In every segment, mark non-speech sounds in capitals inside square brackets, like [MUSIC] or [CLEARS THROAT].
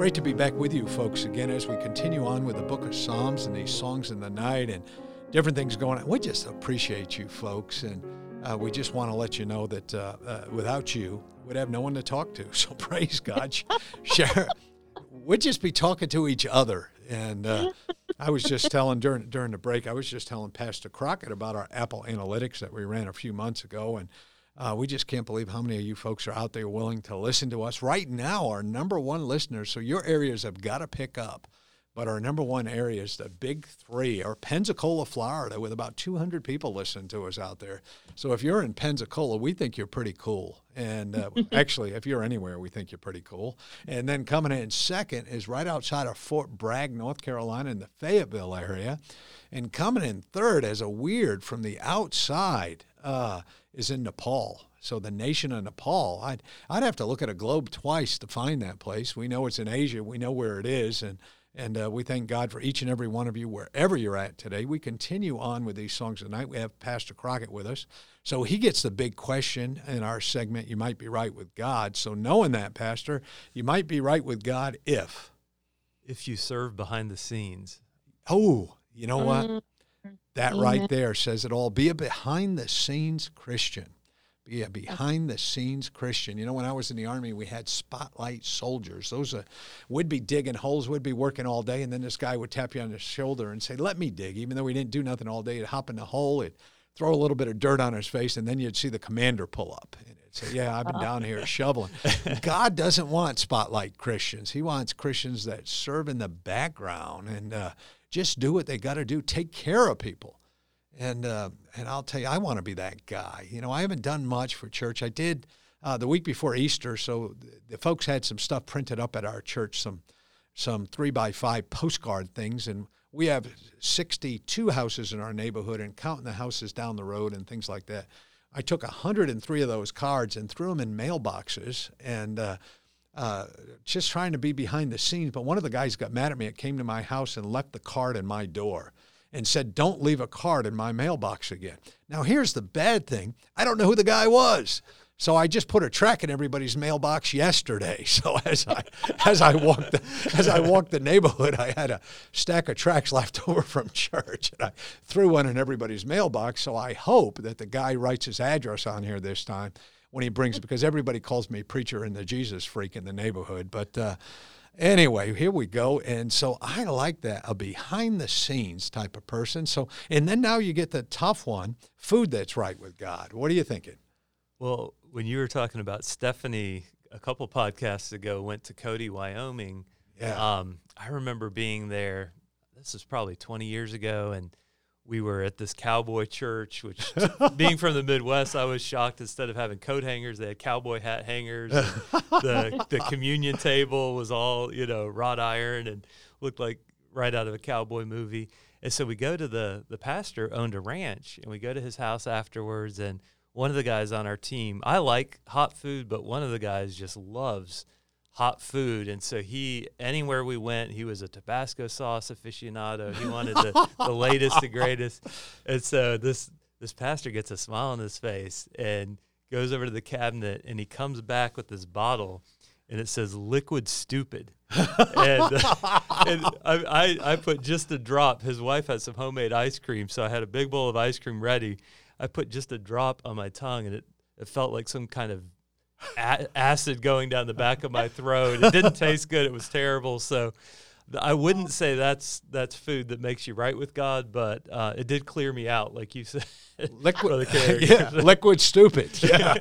Great to be back with you folks again as we continue on with the book of Psalms and these songs in the night and different things going on. We just appreciate you folks and uh, we just want to let you know that uh, uh, without you, we'd have no one to talk to. [LAUGHS] So praise God. Share. We'd just be talking to each other. And uh, I was just telling during during the break, I was just telling Pastor Crockett about our Apple Analytics that we ran a few months ago, and uh, we just can't believe how many of you folks are out there willing to listen to us right now. Our number one listeners, so your areas have got to pick up. But our number one areas, the big three, are Pensacola, Florida, with about 200 people listening to us out there. So if you're in Pensacola, we think you're pretty cool. And uh, [LAUGHS] actually, if you're anywhere, we think you're pretty cool. And then coming in second is right outside of Fort Bragg, North Carolina, in the Fayetteville area. And coming in third as a weird from the outside uh, is in Nepal. So the nation of Nepal, I'd I'd have to look at a globe twice to find that place. We know it's in Asia. We know where it is, and and uh, we thank God for each and every one of you wherever you're at today. We continue on with these songs tonight. We have Pastor Crockett with us, so he gets the big question in our segment. You might be right with God. So knowing that, Pastor, you might be right with God if if you serve behind the scenes. Oh, you know what? That right there says it all. Be a behind the scenes Christian. Be a behind the scenes Christian. You know, when I was in the army, we had spotlight soldiers. Those uh, would be digging holes, would be working all day, and then this guy would tap you on the shoulder and say, "Let me dig." Even though we didn't do nothing all day, he'd hop in the hole, he'd throw a little bit of dirt on his face, and then you'd see the commander pull up and say, "Yeah, I've been down here [LAUGHS] shoveling." God doesn't want spotlight Christians. He wants Christians that serve in the background and. Uh, just do what they got to do. Take care of people. And uh, and I'll tell you, I want to be that guy. You know, I haven't done much for church. I did uh, the week before Easter, so the folks had some stuff printed up at our church, some some three by five postcard things, and we have 62 houses in our neighborhood, and counting the houses down the road and things like that. I took 103 of those cards and threw them in mailboxes, and uh, uh, just trying to be behind the scenes. But one of the guys got mad at me. It came to my house and left the card in my door and said, Don't leave a card in my mailbox again. Now, here's the bad thing I don't know who the guy was. So I just put a track in everybody's mailbox yesterday. [LAUGHS] So as I as I walked as I walked the neighborhood, I had a stack of tracks left [LAUGHS] over from church, and I threw one in everybody's mailbox. So I hope that the guy writes his address on here this time when he brings because everybody calls me preacher and the Jesus freak in the neighborhood. But uh, anyway, here we go. And so I like that a behind the scenes type of person. So and then now you get the tough one, food that's right with God. What are you thinking? Well, when you were talking about Stephanie a couple podcasts ago went to Cody, Wyoming. Yeah. Um, I remember being there. This is probably 20 years ago, and we were at this cowboy church, which [LAUGHS] being from the Midwest, I was shocked. Instead of having coat hangers, they had cowboy hat hangers. the the [LAUGHS] communion table was all you know wrought iron and looked like right out of a cowboy movie. And so we go to the the pastor owned a ranch, and we go to his house afterwards. And one of the guys on our team, I like hot food, but one of the guys just loves hot food. And so he, anywhere we went, he was a Tabasco sauce aficionado. He wanted the, the latest, the greatest. And so this this pastor gets a smile on his face and goes over to the cabinet and he comes back with this bottle and it says liquid stupid. [LAUGHS] and, and I, I, I put just a drop. His wife had some homemade ice cream, so I had a big bowl of ice cream ready. I put just a drop on my tongue and it, it felt like some kind of [LAUGHS] acid going down the back of my throat. It didn't taste good. It was terrible. So I wouldn't say that's that's food that makes you right with God, but uh, it did clear me out, like you [LAUGHS] said. Liquid, [LAUGHS] yeah, liquid stupid. Yeah,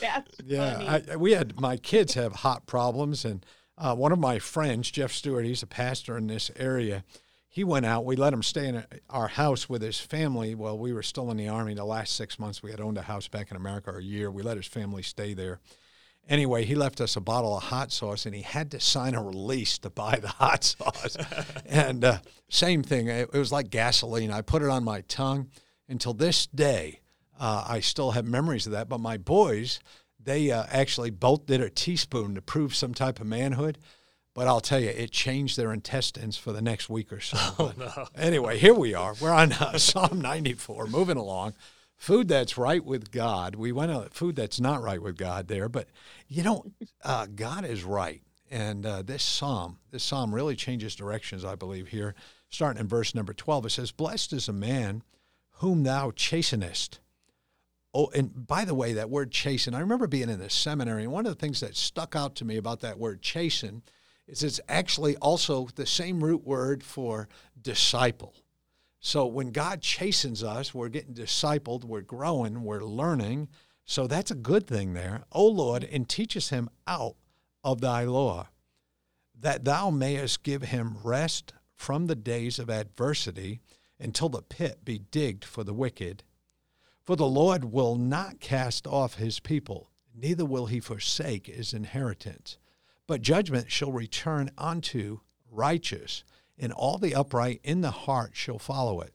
That's yeah. I, we had my kids have hot problems, and uh, one of my friends, Jeff Stewart, he's a pastor in this area. He went out. We let him stay in our house with his family while we were still in the army. The last six months, we had owned a house back in America, or a year. We let his family stay there. Anyway, he left us a bottle of hot sauce, and he had to sign a release to buy the hot [LAUGHS] sauce. and uh, same thing, it, it, was like gasoline. I put it on my tongue. Until this day, uh, I still have memories of that. But my boys, they uh, actually both did a teaspoon to prove some type of manhood. But I'll tell you, it changed their intestines for the next week or so. [LAUGHS] Oh, no. Anyway, here we are. We're on uh, [LAUGHS] Psalm 94, moving along. Food that's right with God. We went on food that's not right with God there, but you know, uh, God is right. And uh, this psalm, this psalm really changes directions, I believe, here. Starting in verse number 12, it says, Blessed is a man whom thou chastenest. Oh, and by the way, that word chasten, I remember being in the seminary, and one of the things that stuck out to me about that word chasten is it's actually also the same root word for disciple. So when God chastens us, we're getting discipled, we're growing, we're learning. So that's a good thing there. O Lord, and teachest him out of thy law, that thou mayest give him rest from the days of adversity until the pit be digged for the wicked. For the Lord will not cast off his people, neither will he forsake his inheritance. But judgment shall return unto righteous, and all the upright in the heart shall follow it.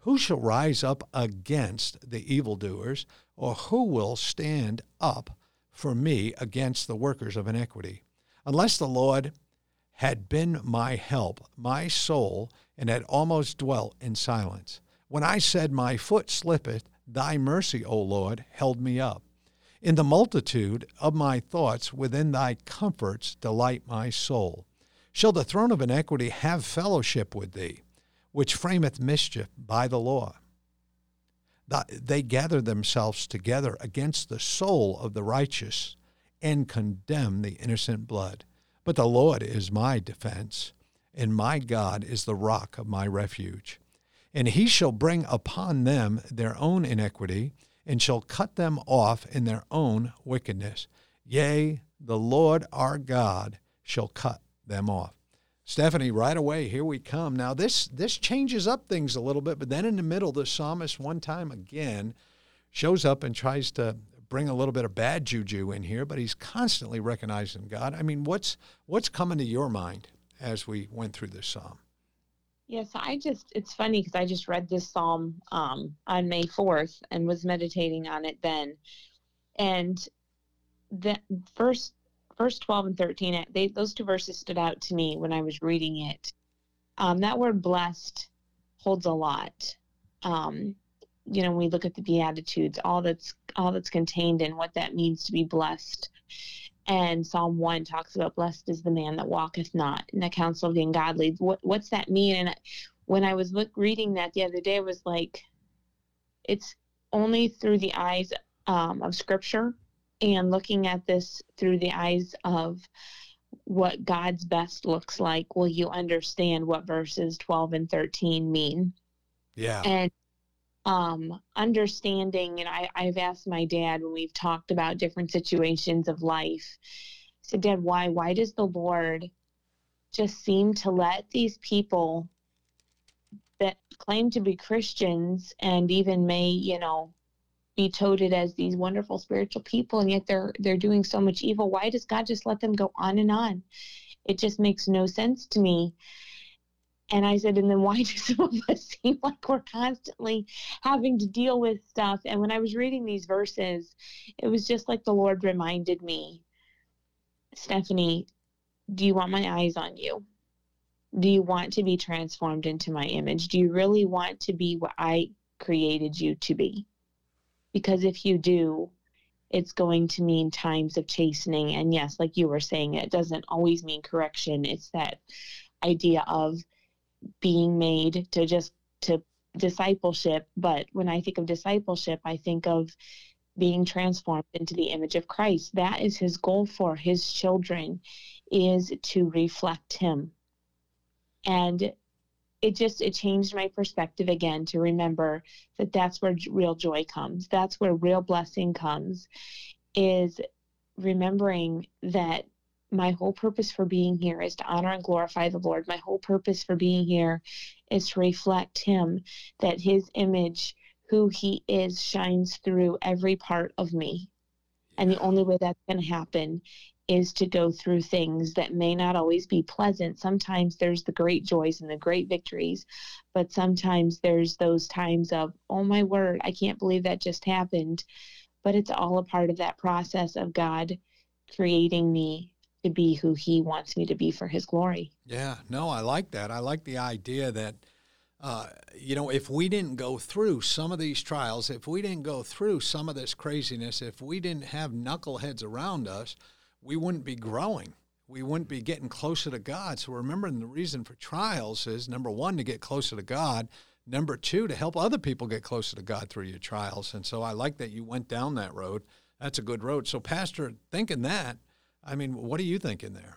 Who shall rise up against the evildoers, or who will stand up for me against the workers of iniquity? Unless the Lord had been my help, my soul, and had almost dwelt in silence. When I said, My foot slippeth, thy mercy, O Lord, held me up. In the multitude of my thoughts, within thy comforts, delight my soul. Shall the throne of iniquity have fellowship with thee, which frameth mischief by the law? They gather themselves together against the soul of the righteous and condemn the innocent blood. But the Lord is my defense, and my God is the rock of my refuge. And he shall bring upon them their own iniquity and shall cut them off in their own wickedness. Yea, the Lord our God shall cut them off. Stephanie, right away, here we come. Now this this changes up things a little bit, but then in the middle, the psalmist one time again shows up and tries to bring a little bit of bad juju in here, but he's constantly recognizing God. I mean, what's what's coming to your mind as we went through this psalm? Yes, yeah, so I just, it's funny because I just read this psalm um, on May 4th and was meditating on it then. And the first, verse 12 and 13, they, those two verses stood out to me when I was reading it. Um, that word blessed holds a lot. Um, you know, we look at the Beatitudes, all that's all that's contained in what that means to be blessed. And Psalm 1 talks about blessed is the man that walketh not in the counsel of the ungodly. What, what's that mean? And when I was look, reading that the other day, I was like, it's only through the eyes um, of Scripture and looking at this through the eyes of what God's best looks like, will you understand what verses 12 and 13 mean? Yeah. And um, understanding, and I, I've asked my dad when we've talked about different situations of life, I said, Dad, why? Why does the Lord just seem to let these people that claim to be Christians and even may, you know, be touted as these wonderful spiritual people and yet they're they're doing so much evil why does god just let them go on and on it just makes no sense to me and I said, and then why do [LAUGHS] some of us seem like we're constantly having to deal with stuff? And when I was reading these verses, it was just like the Lord reminded me, Stephanie, do you want my eyes on you? Do you want to be transformed into my image? Do you really want to be what I created you to be? Because if you do, it's going to mean times of chastening. And yes, like you were saying, it doesn't always mean correction. It's that idea of being made to just to discipleship but when i think of discipleship i think of being transformed into the image of christ. That is his goal for his children is to reflect him. And it just it changed my perspective again to remember that that's where real joy comes. That's where real blessing comes is remembering that my whole purpose for being here is to honor and glorify the Lord. My whole purpose for being here is to reflect Him, that His image, who He is, shines through every part of me. And the only way that's going to happen is to go through things that may not always be pleasant. Sometimes there's the great joys and the great victories, but sometimes there's those times of, oh my word, I can't believe that just happened. But it's all a part of that process of God creating me to be who he wants me to be for his glory. Yeah, no, I like that. I like the idea that, uh, you know, if we didn't go through some of these trials, if we didn't go through some of this craziness, if we didn't have knuckleheads around us, we wouldn't be growing. We wouldn't be getting closer to God. So remembering the reason for trials is number one, to get closer to God. Number two, to help other people get closer to God through your trials. And so I like that you went down that road. That's a good road. So, Pastor, thinking that, I mean, what do you think in there?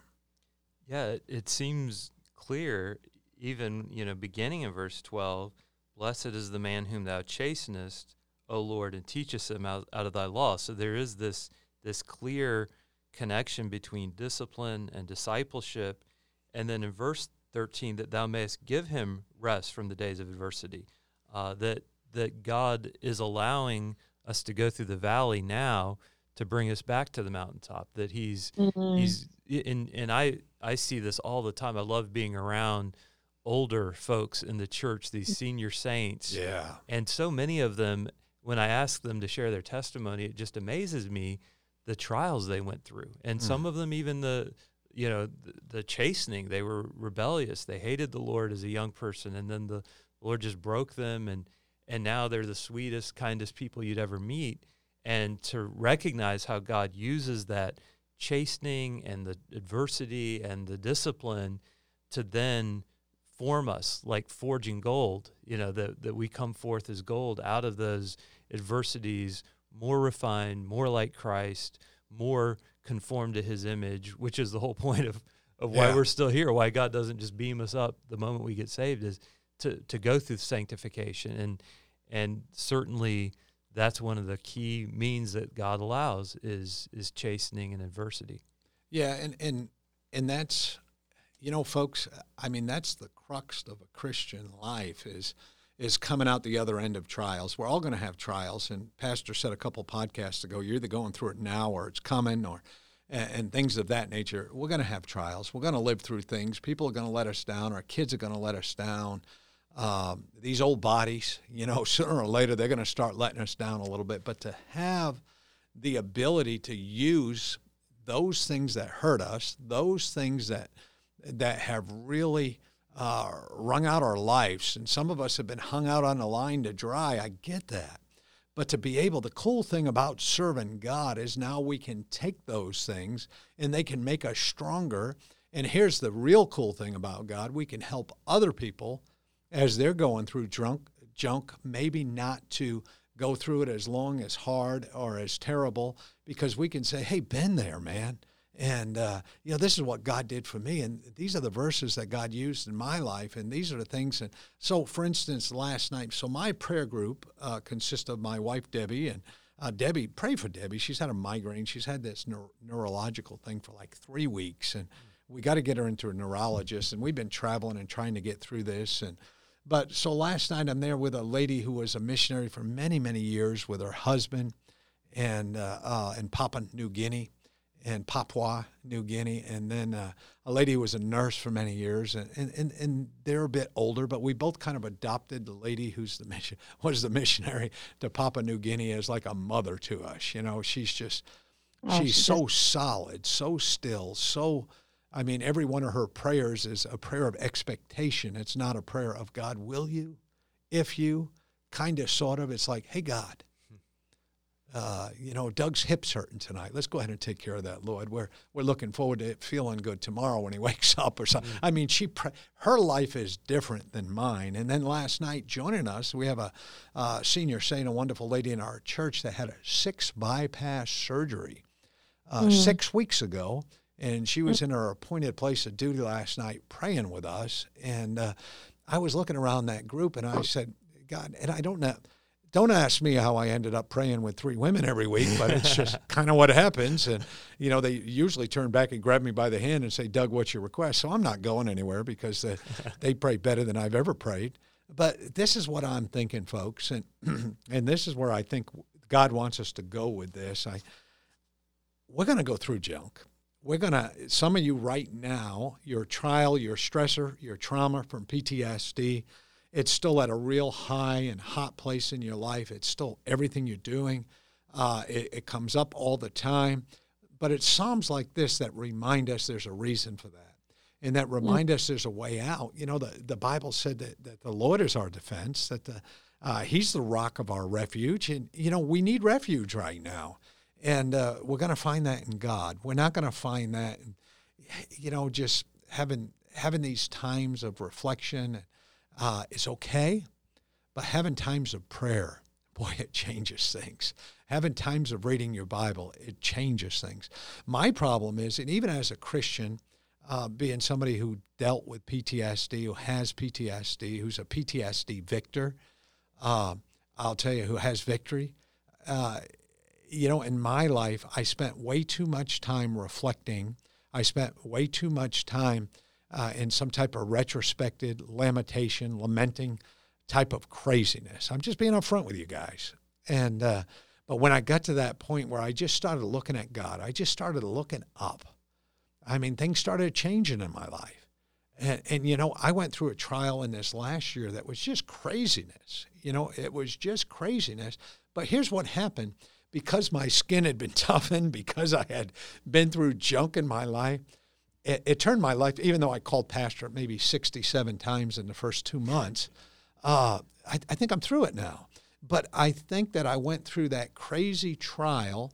Yeah, it, it seems clear, even, you know, beginning in verse 12 Blessed is the man whom thou chastenest, O Lord, and teachest him out, out of thy law. So there is this, this clear connection between discipline and discipleship. And then in verse 13, that thou mayest give him rest from the days of adversity. Uh, that, that God is allowing us to go through the valley now to bring us back to the mountaintop that he's mm-hmm. he's and and I I see this all the time. I love being around older folks in the church, these senior saints. Yeah. And so many of them when I ask them to share their testimony, it just amazes me the trials they went through. And mm. some of them even the you know the, the, chastening they were rebellious they hated the lord as a young person and then the lord just broke them and and now they're the sweetest kindest people you'd ever meet and to recognize how God uses that chastening and the adversity and the discipline to then form us like forging gold, you know, that, that we come forth as gold out of those adversities, more refined, more like Christ, more conformed to his image, which is the whole [LAUGHS] point of, of why yeah. we're still here, why God doesn't just beam us up the moment we get saved is to, to go through sanctification. And, and certainly that's one of the key means that God allows is is chastening and adversity. Yeah, and and and that's you know, folks. I mean, that's the crux of a Christian life is is coming out the other end of trials. We're all going to have trials, and Pastor said a couple podcasts ago, you're either going through it now or it's coming, or and, and things of that nature. We're going to have trials. We're going to live through things. People are going to let us down. Our kids are going to let us down um, these old bodies, you know, [LAUGHS] sooner or later they're going to start letting us down a little bit. But to have the ability to use those things that hurt us, those things that that have really uh, wrung out our lives, and some of us have been hung out on the line to dry. I get that. But to be able, the cool thing about serving God is now we can take those things and they can make us stronger. And here's the real cool thing about God we can help other people as they're going through drunk junk, maybe not to go through it as long, as hard, or as terrible, because we can say, "Hey, been there, man." And uh, you know, this is what God did for me, and these are the verses that God used in my life, and these are the things. And so, for instance, last night, so my prayer group uh, consists of my wife Debbie and uh, Debbie. Pray for Debbie. She's had a migraine. She's had this neuro- neurological thing for like three weeks, and we got to get her into a neurologist. And we've been traveling and trying to get through this, and but so last night I'm there with a lady who was a missionary for many, many years with her husband and uh, uh, in Papua New Guinea and Papua New Guinea, and then uh, a lady who was a nurse for many years, and, and, and, they're a bit older, but we both kind of adopted the lady who's the mission [LAUGHS] was the missionary to Papua New Guinea as like a mother to us. You know, she's just oh, she's so solid, so still, so I mean, every one of her prayers is a prayer of expectation. It's not a prayer of God, will you? If you, kind of, sort of. It's like, hey, God, uh, you know, Doug's hip's hurting tonight. Let's go ahead and take care of that, Lord. We're, we're looking forward to it feeling good tomorrow when he [LAUGHS] wakes up or something. Mm-hmm. I mean, she her life is different than mine. And then last night, joining us, we have a uh, senior saint, a wonderful lady in our church that had a six bypass surgery uh, mm-hmm. six weeks ago and she was in her appointed place of duty last night praying with us. And uh, I was looking around that group, and I said, God, and I don't know. don't ask me how I ended up praying with three women every week, but it's just [LAUGHS] kind of what happens. And, you know, they usually turn back and grab me by the hand and say, Doug, what's your request? So I'm not going anywhere because they, [LAUGHS] they pray better than I've ever prayed. But this is what I'm thinking, folks. And, [CLEARS THROAT] and this is where I think God wants us to go with this. I, we're going to go through junk. We're going to, some of you right now, your trial, your stressor, your trauma from PTSD, it's still at a real high and hot place in your life. It's still everything you're doing. Uh, it, it comes up all the time. But it's Psalms like this that remind us there's a reason for that. And that remind us there's a way out. You know, the, the Bible said that, that the Lord is our defense, that the, uh, He's the rock of our refuge. And, you know, we need refuge right now. And uh, we're going to find that in God. We're not going to find that, in, you know, just having having these times of reflection uh, is okay, but having times of prayer, [LAUGHS] boy, it changes things. Having times of reading your Bible, it changes things. My problem is, and even as a Christian, uh, being somebody who dealt with PTSD, who has PTSD, who's a PTSD victor, uh, I'll tell you, who has victory. Uh, you know, in my life, I spent way too much time reflecting. I spent way too much time uh, in some type of retrospective lamentation, lamenting type of craziness. I'm just being upfront with you guys. And uh, but when I got to that point where I just started looking at God, I just started looking up. I mean, things started changing in my life. And, and you know, I went through a trial in this last year that was just craziness. You know, it was just craziness. But here's what happened because my skin had been [LAUGHS] toughened, because I had been through junk in my life, it, it, turned my life, even though I called pastor maybe 67 times in the first two months, uh, I, I think I'm through it now. But I think that I went through that crazy trial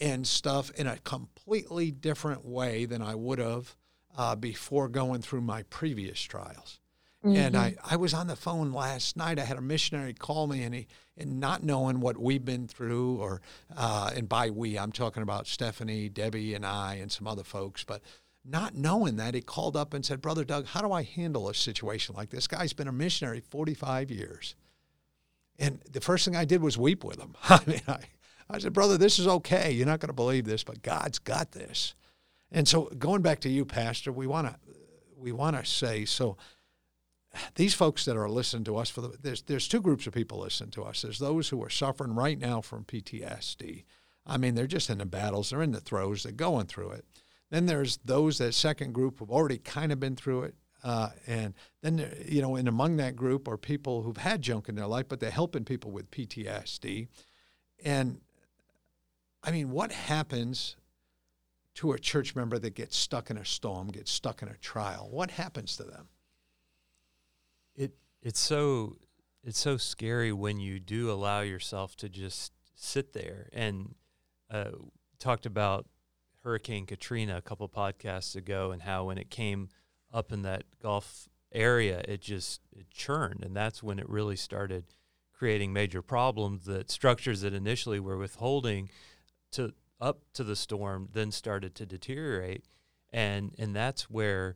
and stuff in a completely different way than I would have uh, before going through my previous trials. Mm-hmm. And I, I was on the phone last night. I had a missionary call me, and he, and not knowing what we've been through, or uh, and by we, I'm talking about Stephanie, Debbie, and I, and some other folks. But not knowing that, he called up and said, Brother Doug, how do I handle a situation like this? Guy's been a missionary 45 years. And the first thing I did was weep with him. [LAUGHS] I mean, I, I said, Brother, this is okay. You're not going to believe this, but God's got this. And so going back to you, Pastor, we want to we want to say so these folks that are listening to us for the there's there's two groups of people listening to us. There's those who are suffering right now from PTSD. I mean, they're just in the battles, they're in the throes, they're going through it. Then there's those that second group who've already kind of been through it. Uh, and then, you know, and among that group are people who've had junk in their life, but they're helping people with PTSD. And I mean, what happens to a church member that gets stuck in a storm, gets stuck in a trial? What happens to them? It it's so it's so scary when you do allow yourself to just sit there and uh, talked about Hurricane Katrina a couple podcasts ago and how when it came up in that Gulf area, it just it churned, and that's when it really started creating major problems. That structures that initially were withholding to up to the storm then started to deteriorate, and and that's where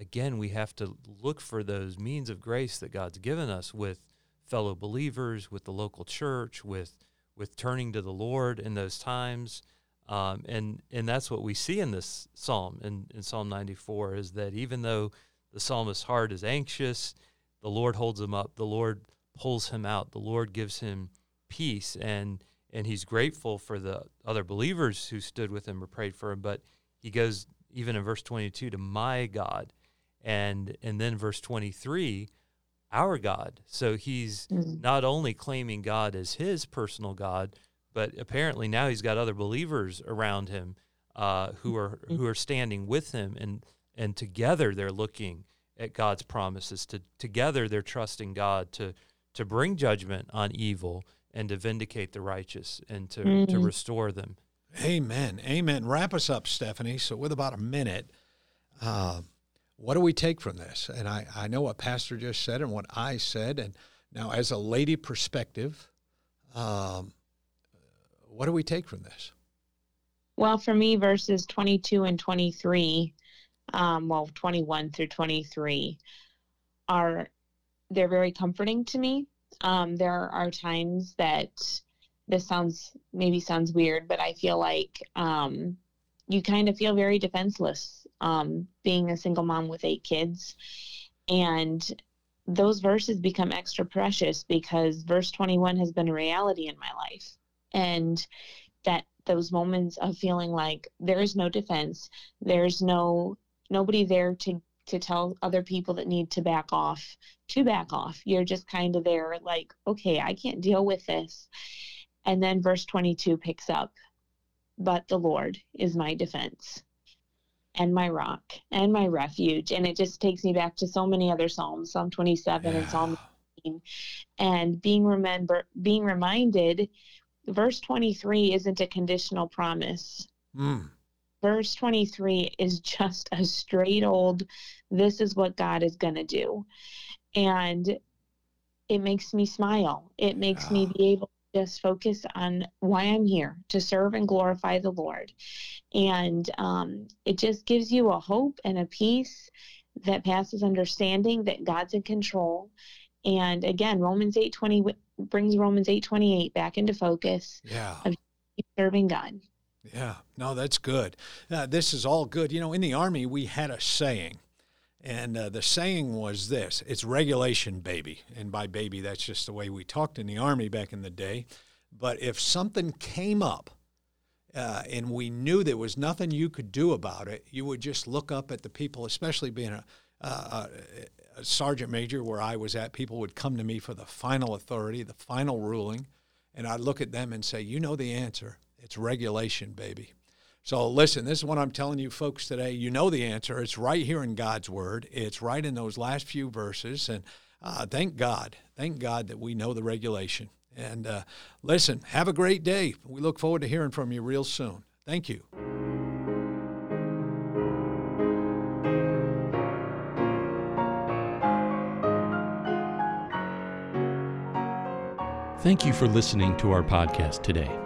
again we have to look for those means of grace that God's given us with fellow believers, with the local church, with with turning to the Lord in those times um, and and that's what we see in this psalm in, in Psalm 94 is that even though the psalmist's heart is anxious, the Lord holds him up. The Lord pulls him out. The Lord gives him peace, and and he's grateful for the other believers who stood with him or prayed for him. But he goes even in verse 22 to my God, and and then verse 23 our God. So he's mm-hmm. not only claiming God as his personal God, but apparently now he's got other believers around him uh, who are who are standing with him, and and together they're looking at God's promises. To together they're trusting God to to bring judgment on evil and to vindicate the righteous and to mm-hmm. to restore them. Amen. Amen. Wrap us up, Stephanie. So with about a minute. Uh, what do we take from this? And I, I know what Pastor just said and what I said. And now, as a lady perspective, um, what do we take from this? Well, for me, verses 22 and 23, um, well, 21 through 23, are they're very comforting to me Um, there are times that this sounds maybe sounds weird, but I feel like um, you kind of feel very defenseless um, being a single mom with eight kids. And those verses become extra precious because verse 21 has been a reality in my life. And that those moments of feeling like there is no defense, there's no nobody there to to tell other people that need to back off to back off. You're just kind of there like, okay, I can't deal with this. And then verse 22 picks up, but the Lord is my defense and my rock and my refuge. And it just takes me back to so many other Psalms, Psalm 27 yeah. and Psalm 19. And being remember being reminded, verse 23 isn't a conditional promise. Mm. Verse 23 is just a straight old, this is what God is going to do. And it makes me smile. It makes yeah. me be able just focus on why I'm here to serve and glorify the Lord. And um, it just gives you a hope and a peace that passes understanding that God's in control. And again, Romans 8:20 brings Romans 8:28 back into focus. Yeah. Of serving God. Yeah. No, that's good. Uh, this is all good. You know, in the army we had a saying and uh, the saying was this it's regulation, baby. And by baby, that's just the way we talked in the Army back in the day. But if something came up uh, and we knew there was nothing you could do about it, you would just look up at the people, especially being a, a, a sergeant major where I was at, people would come to me for the final authority, the final ruling. And I'd look at them and say, You know the answer. It's regulation, baby. So listen, this is what I'm telling you folks today. You know the answer. It's right here in God's word. It's right in those last few verses. And uh, thank God, thank God that we know the regulation. And uh, listen, have a great day. We look forward to hearing from you real soon. Thank you. Thank you for listening to our podcast today.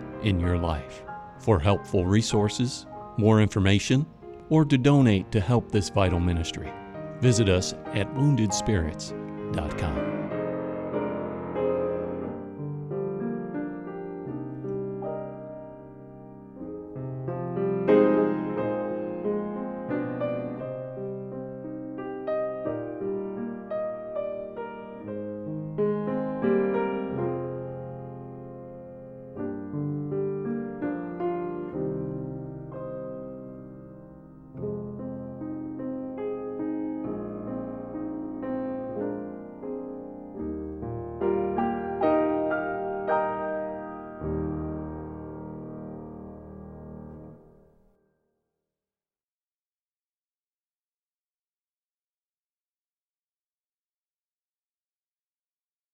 in your life. For helpful resources, more information, or to donate to help this vital ministry, visit us at woundedspirits.com.